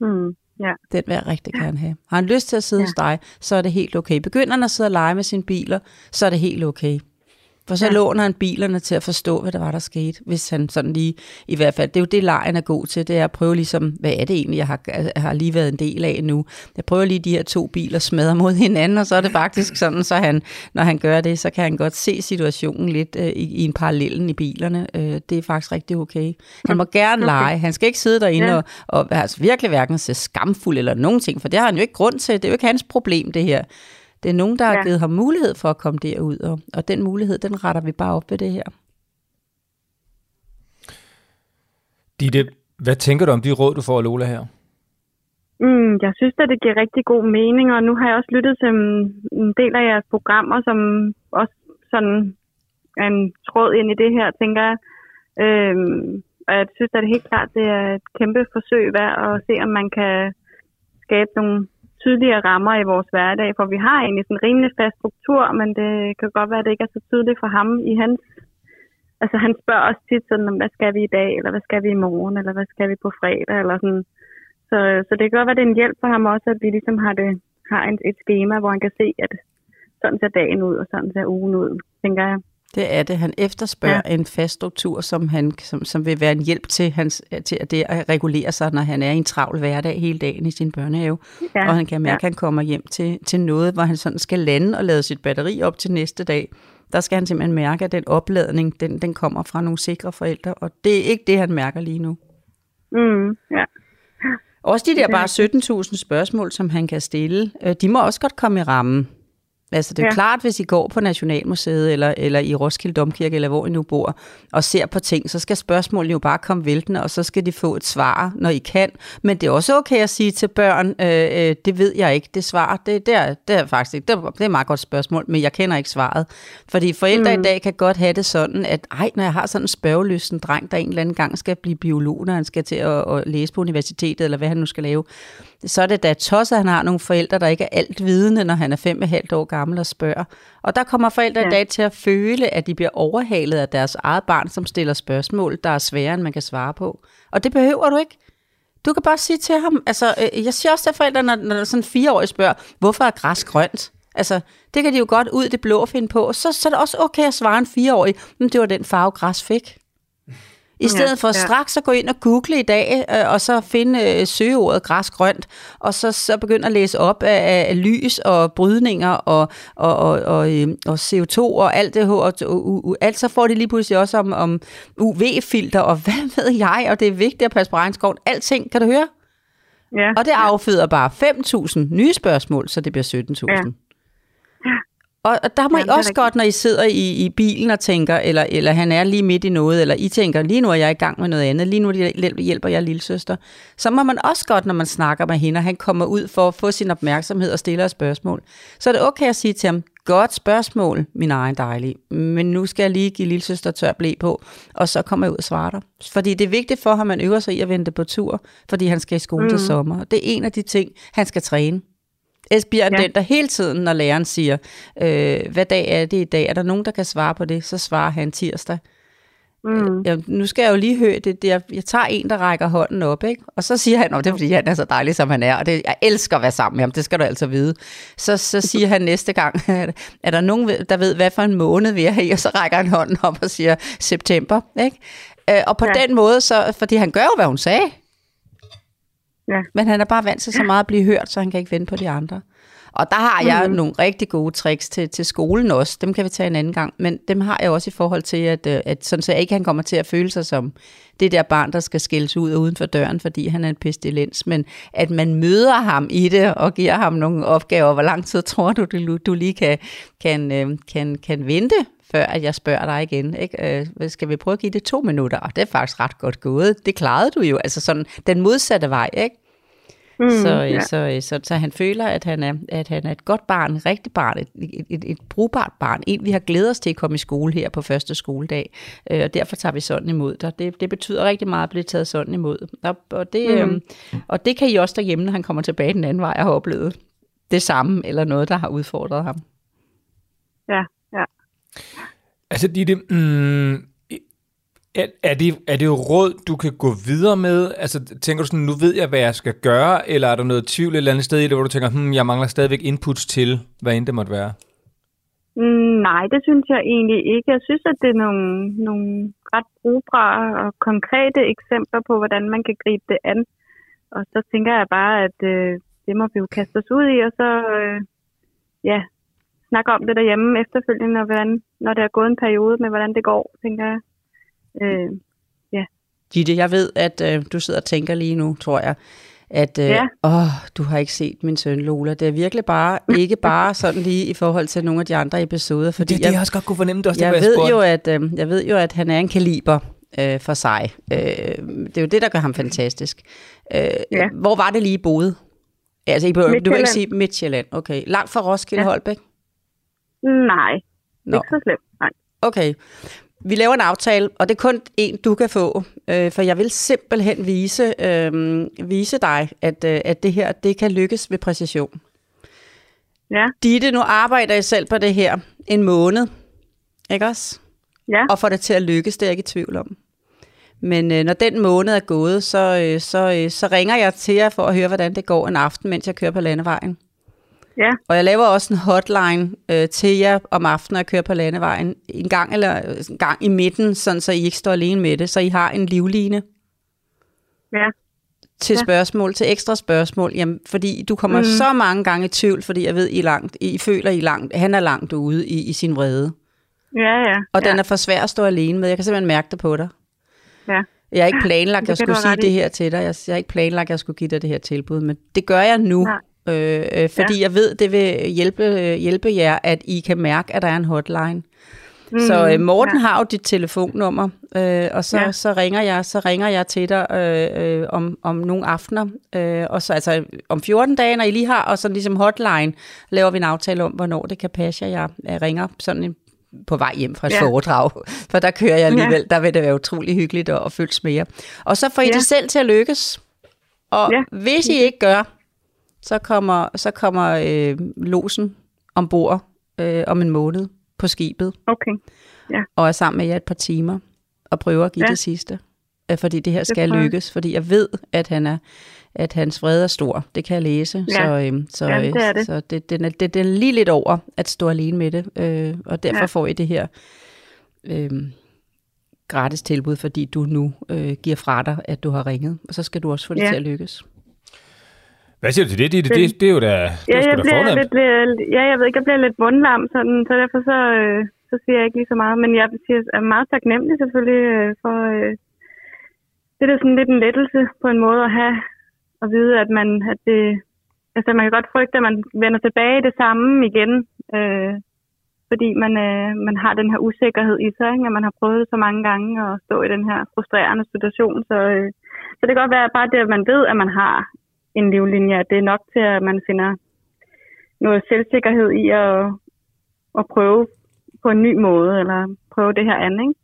Mm, ja. Den vil jeg rigtig gerne have. Har han lyst til at sidde ja. hos dig, så er det helt okay. Begynder han at sidde og lege med sine biler, så er det helt okay. For så ja. Låner han bilerne til at forstå, hvad der var, der skete. Hvis han sådan lige, i hvert fald, det er jo det, lejen er god til, det er at prøve ligesom, hvad er det egentlig, jeg har, jeg har lige været en del af nu. Jeg prøver lige de her to biler smadre mod hinanden, og så er det faktisk sådan, så han, når han gør det, så kan han godt se situationen lidt øh, i, i en parallellen i bilerne. Øh, det er faktisk rigtig okay. Han må gerne okay. lege. Han skal ikke sidde derinde. Ja. og, og altså virkelig hverken se skamfuld eller nogen ting, for det har han jo ikke grund til. Det er jo ikke hans problem, det her. Det er nogen, der ja. har givet ham mulighed for at komme derud, og, og den mulighed, den retter vi bare op ved det her. Ditte, hvad tænker du om de råd, du får af Lola her? Mm, jeg synes at det giver rigtig god mening, og nu har jeg også lyttet til en, en del af jeres programmer, som også sådan er en tråd ind i det her, tænker jeg. Øhm, og jeg synes at det helt klart, det er et kæmpe forsøg værd at se, om man kan skabe nogle tydeligere rammer i vores hverdag, for vi har egentlig sådan en rimelig fast struktur, men det kan godt være, at det ikke er så tydeligt for ham i hans altså han spørger os tit sådan, hvad skal vi i dag, eller hvad skal vi i morgen, eller hvad skal vi på fredag, eller sådan. Så, så det kan godt være, at det er en hjælp for ham også, at vi ligesom har, det, har en, et schema, hvor han kan se, at sådan ser dagen ud, og sådan ser ugen ud, tænker jeg. Det er det. Han efterspørger ja. En fast struktur, som, han, som, som vil være en hjælp til, hans, til at det at regulere sig, når han er i en travl hverdag hele dagen i sin børnehave. Ja. Og han kan mærke, ja. at han kommer hjem til, til noget, hvor han sådan skal lande og lade sit batteri op til næste dag. Der skal han simpelthen mærke, at den opladning, den, den kommer fra nogle sikre forældre, og det er ikke det, han mærker lige nu. Mm, ja. Også de der er bare 17.000 spørgsmål, som han kan stille, øh, de må også godt komme i rammen. Altså det er ja. Klart, hvis I går på Nationalmuseet, eller, eller i Roskilde Domkirke, eller hvor I nu bor, og ser på ting, så skal spørgsmålene jo bare komme væltende, og så skal de få et svar, når I kan. Men det er også okay at sige til børn, øh, øh, det ved jeg ikke, det svar, det, det, er, det er faktisk ikke, det er, det er et meget godt spørgsmål, men jeg kender ikke svaret. Fordi forældre mm. i dag kan godt have det sådan, at ej, når jeg har sådan en spørgelysten dreng, der en eller anden gang skal blive biolog, når han skal til at, at læse på universitetet, eller hvad han nu skal lave, så er det da tosset, at han har nogle forældre, der ikke er alt vidende, når han er fem og halvt år gammel og spørger. Og der kommer forældre ja. i dag til at føle, at de bliver overhalet af deres eget barn, som stiller spørgsmål, der er sværere, end man kan svare på. Og det behøver du ikke. Du kan bare sige til ham, altså øh, jeg siger også til forældre, når, når sådan fire år spørger, hvorfor er græs grønt? Altså, det kan de jo godt ud i det blå finde på. Så, så er det også okay at svare en fireårig, men det var den farve, græs fik. I stedet for ja. straks at gå ind og google i dag, øh, og så finde øh, søgeordet græsgrønt, og så, så begynde at læse op af, af lys og brydninger og, og, og, og, øh, og CO2 og alt det her. Og, og, og, alt så får de lige pludselig også om, om UV-filter og hvad ved jeg, og det er vigtigt at passe på regnskoven. Alting, kan du høre? Ja. Og det afføder bare 5.000 nye spørgsmål, så det bliver 17.000. Ja. Og, og der må Ja, I også godt, når I sidder i, i bilen og tænker, eller, eller han er lige midt i noget, eller I tænker, lige nu er jeg i gang med noget andet, lige nu hjælper jeg lille søster, så må man også godt, når man snakker med hende, og han kommer ud for at få sin opmærksomhed og stiller et spørgsmål, så er det okay at sige til ham, Godt spørgsmål, min egen dejlige. Men nu skal jeg lige give lille søster tør blæ på, og så kommer jeg ud og svare dig. Fordi det er vigtigt for ham, at man øver sig i at vente på tur, fordi han skal i skole mm. til sommer. Det er en af de ting, han skal træne. Esbjerg er Ja. den, der hele tiden, når læreren siger, øh, hvad dag er det i dag? Er der nogen, der kan svare på det? Så svarer han tirsdag. Mm. Ja, nu skal jeg jo lige høre det. jeg, jeg tager en, der rækker hånden op, ikke? Og så siger han, at det er, fordi han er så dejlig, som han er, og det, jeg elsker at være sammen med ham, det skal du altså vide. Så, så siger han næste gang, er der nogen, der ved, hvad for en måned vi er i? Og så rækker han hånden op og siger, september, ikke? Øh, Og på. Ja. den måde, så, fordi han gør jo, hvad hun sagde. Ja. Men han er bare vant til så meget at blive hørt, så han kan ikke vente på de andre. Og der har jeg mm. nogle rigtig gode tricks til, til skolen også. Dem kan vi tage en anden gang. Men dem har jeg også i forhold til, at, øh, at sådan så ikke han kommer til at føle sig som det der barn, der skal skældes ud uden for døren, fordi han er en pestilens. Men at man møder ham i det og giver ham nogle opgaver. Hvor lang tid tror du, du, du lige kan, kan, øh, kan, kan vente, før at jeg spørger dig igen. Ikke? Øh, skal vi prøve at give det to minutter? Og det er faktisk ret godt gået. Det klarede du jo. Altså sådan den modsatte vej, ikke? Mm, så, ja. ja. så, så, så han føler, at han er, at han er et godt barn, et rigtigt barn, et, et, et, et brugbart barn. En, vi har glædet os til at komme i skole her på første skoledag, øh, og derfor tager vi sådan imod dig. Det, det betyder rigtig meget at blive taget sådan imod. Og, og, det, mm. øh, og det kan I også derhjemme, når han kommer tilbage den anden vej og har oplevet det samme, eller noget, der har udfordret ham. ja, ja. Altså, Ditte, mm, er, er, det, er det jo råd, du kan gå videre med? Altså, tænker du sådan, nu ved jeg, hvad jeg skal gøre, eller er der noget tvivl et eller andet sted i det, hvor du tænker, hmm, jeg mangler stadigvæk inputs til, hvad end det måtte være? Mm, nej, det synes jeg egentlig ikke. Jeg synes, at det er nogle, nogle ret brugbare og konkrete eksempler på, hvordan man kan gribe det an. Og så tænker jeg bare, at øh, det må vi jo kaste os ud i, og så øh, ja, snakke om det derhjemme efterfølgende, og hvordan, når det er gået en periode med, hvordan det går, tænker jeg. Øh, Gitte, jeg ved, at øh, du sidder og tænker lige nu, tror jeg, at øh, Ja. åh, du har ikke set min søn Lola. Det er virkelig bare, ikke bare sådan lige i forhold til nogle af de andre episoder, fordi det, det, jeg også godt kunne fornemme, det også jeg, det, ved jo, at, øh, jeg ved jo, at han er en kaliber øh, for sig. Øh, det er jo det, der gør ham fantastisk. Øh, Ja. Hvor var det lige I boede? Altså, I, behøver- du vil ikke sige Midtjylland. Okay. Langt fra Roskilde, ja. Ja. Holbæk? nej, Nå. ikke så slemt. Nej. Okay. Vi laver en aftale, og det er kun en, du kan få, øh, for jeg vil simpelthen vise, øh, vise dig, at, øh, at det her det kan lykkes ved præcision. Ja, Ditte, nu arbejder jeg selv på det her en måned, ikke også? ja, Og får det til at lykkes, det er jeg ikke i tvivl om. Men øh, når den måned er gået, så, øh, så, øh, så ringer jeg til jer for at høre, hvordan det går en aften, mens jeg kører på landevejen. Ja, Og jeg laver også en hotline øh, til jer om aftenen, jeg kører på landevejen. En gang, eller, en gang i midten, sådan, så I ikke står alene med det. Så I har en livline ja, til Ja. spørgsmål, til ekstra spørgsmål. Jamen, fordi du kommer mm. Så mange gange i tvivl, fordi jeg ved, I, langt, I føler, I langt, han er langt ude i, i sin vrede. ja, ja. Og ja. den er for svær at stå alene med. Jeg kan simpelthen mærke det på dig. Ja. Jeg har ikke planlagt, at jeg skulle sige det her til dig. Jeg, jeg har ikke planlagt, at jeg skulle give dig det her tilbud, men det gør jeg nu. Nej. Øh, øh, fordi ja. jeg ved, det vil hjælpe, øh, hjælpe jer, at I kan mærke, at der er en hotline. Mm, så øh, Morten ja. har jo dit telefonnummer, øh, og så, ja. Så ringer jeg så ringer jeg til dig øh, øh, om, om nogle aftener, øh, og så altså om 14 dage, når I lige har, og så ligesom hotline, laver vi en aftale om, hvornår det kan passe, at jeg, jeg ringer sådan en, på vej hjem fra et ja. Foredrag, for der kører jeg alligevel, ja. der vil det være utrolig hyggeligt at, at følges med jer. Og så får I ja. Det selv til at lykkes, og. Ja. hvis I ikke gør, så kommer, så kommer øh, losen ombord øh, om en måned på skibet, Okay. og er sammen med jer et par timer, og prøver at give ja. Ja. det sidste. Fordi det her skal jeg. lykkes, fordi jeg ved, at han er at hans vrede er stor. Det kan jeg læse. Ja. Så, øhm, så, Ja, det er øh, det. så det, den, er, det, den er lige lidt over at stå alene med det. Øh, og derfor ja. Ja. får I det her øh, gratis tilbud, fordi du nu øh, giver fra dig, at du har ringet. Og så skal du også få det Ja. til at lykkes. Hvad siger du til det? Det, det, det, det er jo da, det Ja, jeg da bliver fornemt. lidt, ja, jeg ved ikke, jeg bliver lidt mundlam, sådan, så derfor så, øh, så siger jeg ikke lige så meget. Men jeg siger, er meget taknemmelig selvfølgelig øh, for, øh, det er da sådan lidt en lettelse på en måde at have, at vide, at man, at det, altså man kan godt frygte, at man vender tilbage i det samme igen, øh, fordi man, øh, man har den her usikkerhed i sig, ikke? at man har prøvet så mange gange at stå i den her frustrerende situation. Så, øh, så det kan godt være bare det, at man ved, at man har en livlinje, at det er nok til, at man finder noget selvsikkerhed i at, at prøve på en ny måde, eller prøve det her andet, ikke?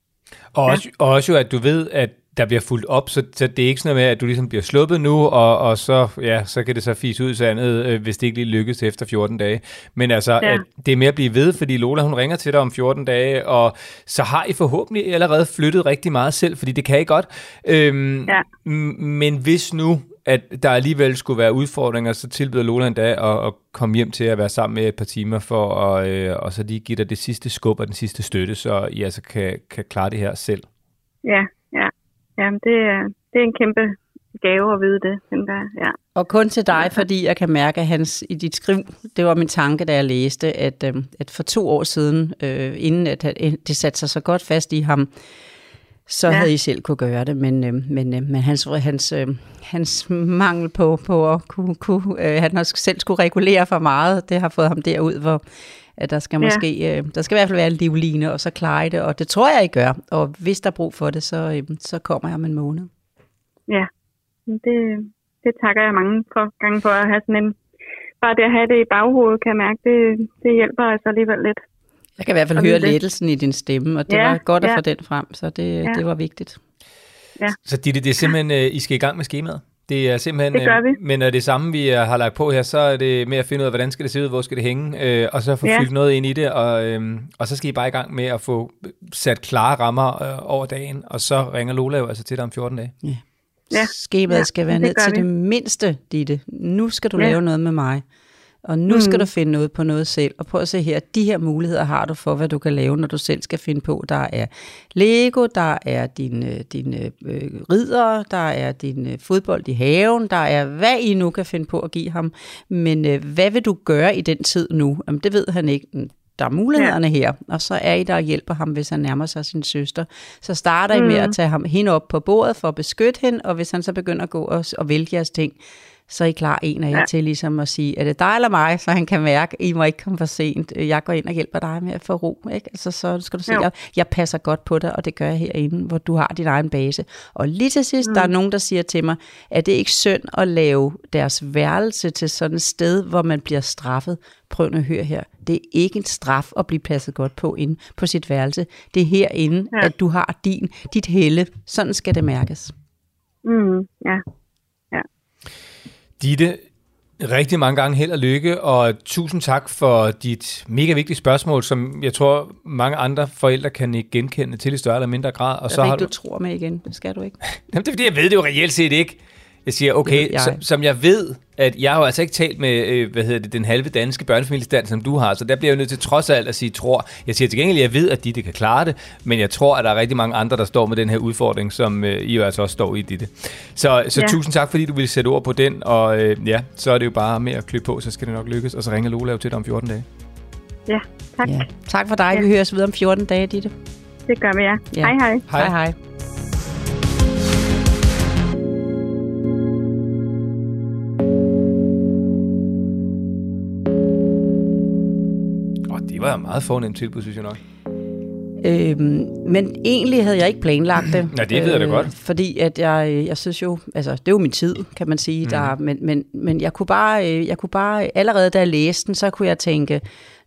Og, også, og også jo, at du ved, at der bliver fuldt op, så, så det er ikke sådan noget med, at du ligesom bliver sluppet nu, og, og så, ja, så kan det så fise ud i sandet, øh, hvis det ikke lige lykkes efter 14 dage. Men altså, ja. Ja. at det er med at blive ved, fordi Lola, hun ringer til dig om 14 dage, og så har I forhåbentlig allerede flyttet rigtig meget selv, fordi det kan I godt. Øhm, Ja. m- Men hvis nu, at der alligevel skulle være udfordringer, så tilbyder Lola en dag at, at komme hjem til at være sammen med et par timer for at øh, og så lige give dig det sidste skub og den sidste støtte, så I altså kan, kan klare det her selv. Ja, ja. Jamen, det, er- det er en kæmpe gave at vide det, tænker jeg. Ja. Og kun til dig, fordi jeg kan mærke, at hans, i dit skriv, det var min tanke, da jeg læste, at, øh, at for to år siden, øh, inden at, at det satte sig så godt fast i ham, så ja. Havde I selv kunne gøre det, men, øh, men, øh, men hans, hans, øh, hans mangel på, på at kunne, kunne øh, han har selv skulle regulere for meget, det har fået ham derud, hvor at der skal Ja. måske, øh, der skal i hvert fald være en livline, og så klare det, og det tror jeg, I gør, og hvis der er brug for det, så, øh, så kommer jeg om en måned. ja. Det, det takker jeg mange for, gange for at have sådan en... Bare det at have det i baghovedet, kan jeg mærke, det, det hjælper altså alligevel lidt. Jeg kan i hvert fald Og høre det. lettelsen i din stemme, og det Ja, var godt at ja. få den frem, så det, ja. det var vigtigt. Så Ditte, det er simpelthen, øh, I skal i gang med skemaet. Det er simpelthen, Det gør øh, vi. men når det er samme, vi øh, har lagt på her, så er det med at finde ud af, hvordan skal det se ud, hvor skal det hænge, øh, og så få Ja. fyldt noget ind i det, og, øh, og så skal I bare i gang med at få sat klare rammer øh, over dagen, og så ringer Lola jo altså til dig om 14 dage. Ja. Skemaet Ja, skal være det ned til vi. det mindste, Ditte. Nu skal du Ja. lave noget med mig. Og nu mm. skal du finde noget på noget selv. Og prøv at se her, de her muligheder har du for, hvad du kan lave, når du selv skal finde på. Der er Lego, der er dine, dine øh, ridder, der er din øh, fodbold i haven, der er hvad I nu kan finde på at give ham. Men øh, hvad vil du gøre i den tid nu? Jamen, det ved han ikke. Der er mulighederne ja. her, og så er I der og hjælper ham, hvis han nærmer sig sin søster. Så starter I med at tage ham hende op på bordet for at beskytte hende, og hvis han så begynder at gå og, og vælge jeres ting, så er I klar en af jer ja. Til ligesom at sige, er det dig eller mig, så han kan mærke, I må ikke komme for sent. Jeg går ind og hjælper dig med at få ro. Ikke? Altså, så skal du se, jeg, jeg passer godt på dig, og det gør jeg herinde, hvor du har din egen base. Og lige til sidst, mm. der er nogen, der siger til mig, er det ikke synd at lave deres værelse til sådan et sted, hvor man bliver straffet? Prøv nu at høre her. Det er ikke en straf at blive passet godt på inde på sit værelse. Det er herinde, ja. Ja. at du har din, dit helle. Sådan skal det mærkes. Mm, ja. Ditte, rigtig mange gange held og lykke, og tusind tak for dit mega vigtige spørgsmål, som jeg tror mange andre forældre kan ikke genkende til i større eller mindre grad. Og så så har ikke, du... du tror med igen. Det skal du ikke. Jamen, det er fordi, jeg ved det jo reelt set ikke. Jeg siger, okay, jeg. Som, som jeg ved, at jeg har jo altså ikke talt med, øh, hvad hedder det, den halve danske børnefamiliestand, som du har, så der bliver jeg jo nødt til trods alt at sige, tror. Jeg siger til gengæld, jeg ved, at Ditte kan klare det, men jeg tror, at der er rigtig mange andre, der står med den her udfordring, som øh, I jo altså også står i, Ditte. Så, så Ja. tusind tak, fordi du ville sætte ord på den, og øh, ja, så er det jo bare med at klø på, så skal det nok lykkes, og så ringer Lola jo til dig om 14 dage. Ja, tak. Ja. Tak for dig. Ja. Vi høres videre om 14 dage, Ditte. Det gør vi, ja. Ja. Hej, hej. Hej. hej. Var et meget fornemt tilbud, synes jeg nok. Øhm, men egentlig havde jeg ikke planlagt det. Ja, det ved jeg da godt. Fordi at jeg, jeg synes jo, altså det er jo min tid, kan man sige. Mm. Der, men, men, men jeg kunne bare, øh, jeg kunne bare, allerede da jeg læste den, så kunne jeg tænke,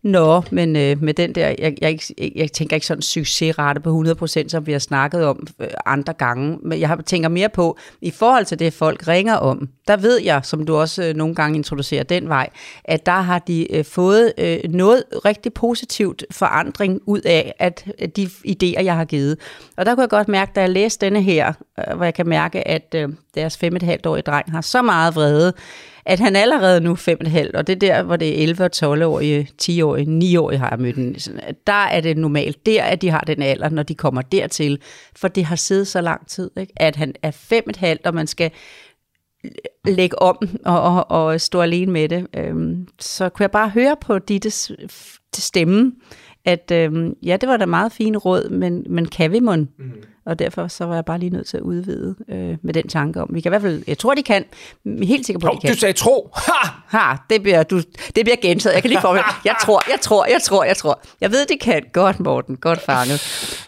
Nå, men øh, med den der, jeg, jeg, jeg, jeg tænker ikke sådan succesrate på 100%, som vi har snakket om øh, andre gange, men jeg har- tænker mere på, i forhold til det, folk ringer om, der ved jeg, som du også øh, nogle gange introducerer den vej, at der har de øh, fået øh, noget rigtig positivt forandring ud af at at de idéer, jeg har givet. Og der kunne jeg godt mærke, da jeg læste denne her, øh, hvor jeg kan mærke, at øh, deres fem et halvt årige dreng har så meget vrede, at han allerede nu fem et halvt, og det er der, hvor det er 11 og 12-årige, 10-årige, 9-årige har jeg mødt den. Der er det normalt, der at de har den alder, når de kommer dertil, for det har siddet så lang tid, ikke? at han er fem et halvt, og man skal lægge om og, og, og stå alene med det. Øhm, så kunne jeg bare høre på Dittes stemme, at øhm, ja, det var da meget fine råd, men, men kan vi mon? Mm. Og derfor så var jeg bare lige nødt til at udvide øh, med den tanke om, vi kan i hvert fald, jeg tror de kan, jeg er helt sikker på, Hov, de kan. du sagde tro! Ha! Ha, det bliver, du, det bliver gentaget. Jeg kan lige få Jeg tror, jeg tror, jeg tror, jeg tror. Jeg ved, de kan. Godt, Morten. Godt fanget.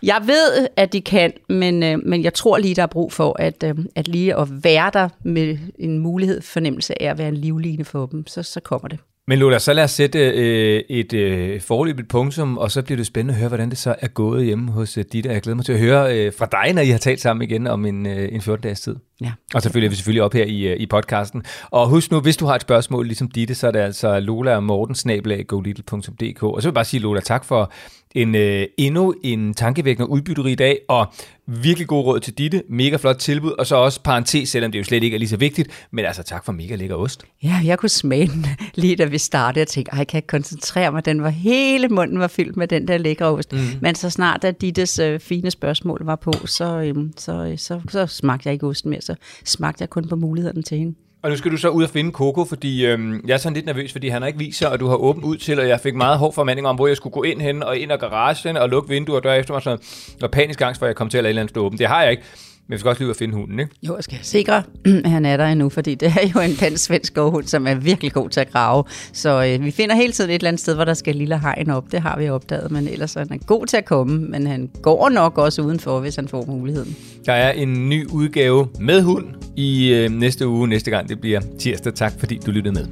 Jeg ved, at de kan, men, øh, men jeg tror lige, der er brug for, at, øh, at lige at være der med en mulighed, fornemmelse af at være en livline for dem. Så, så kommer det. Men Lola, så lad os sætte øh, et øh, forløbigt punktum, og så bliver det spændende at høre, hvordan det så er gået hjemme hos øh, Ditte. Jeg glæder mig til at høre øh, fra dig, når I har talt sammen igen om en, øh, en 14-dages tid. Ja. Og selvfølgelig er vi selvfølgelig op her i, øh, i podcasten. Og husk nu, hvis du har et spørgsmål ligesom Ditte, så er det altså Lola og Morten, snablag, golittle.dk. Og så vil jeg bare sige, Lola, tak for en øh, endnu en tankevækkende udbytterig dag, og virkelig god råd til Ditte, mega flot tilbud, og så også parentes, selvom det jo slet ikke er lige så vigtigt, men altså tak for mega lækker ost. Ja, jeg kunne smage den lige da vi startede. Jeg tænkte, ej, jeg kan ikke koncentrere mig. Den var hele munden var fyldt med den der lækre ost. Mm. Men så snart, at Dittes øh, fine spørgsmål var på, så, øhm, så, så, så smagte jeg ikke osten mere. Så smagte jeg kun på mulighederne til hende. Og nu skal du så ud og finde Coco, fordi øhm, jeg er sådan lidt nervøs, fordi han har ikke vist sig, og du har åbent ud til, og jeg fik meget hård formaning om, hvor jeg skulle gå ind hen og ind ad garagen og lukke vinduer og døre efter mig, sådan, og panisk angst for, at jeg kom til at lade et eller andet stå åbent. Det har jeg ikke, men vi skal også lige ud og finde hunden, ikke? Jo, jeg skal sikre, at han er der endnu, fordi det er jo en pæn svensk gårdhund, som er virkelig god til at grave. Så øh, vi finder hele tiden et eller andet sted, hvor der skal lille hegn op. Det har vi opdaget, men ellers er han god til at komme, men han går nok også udenfor, hvis han får muligheden. Der er en ny udgave med hund i øh, næste uge, næste gang det bliver tirsdag. Tak fordi du lyttede med.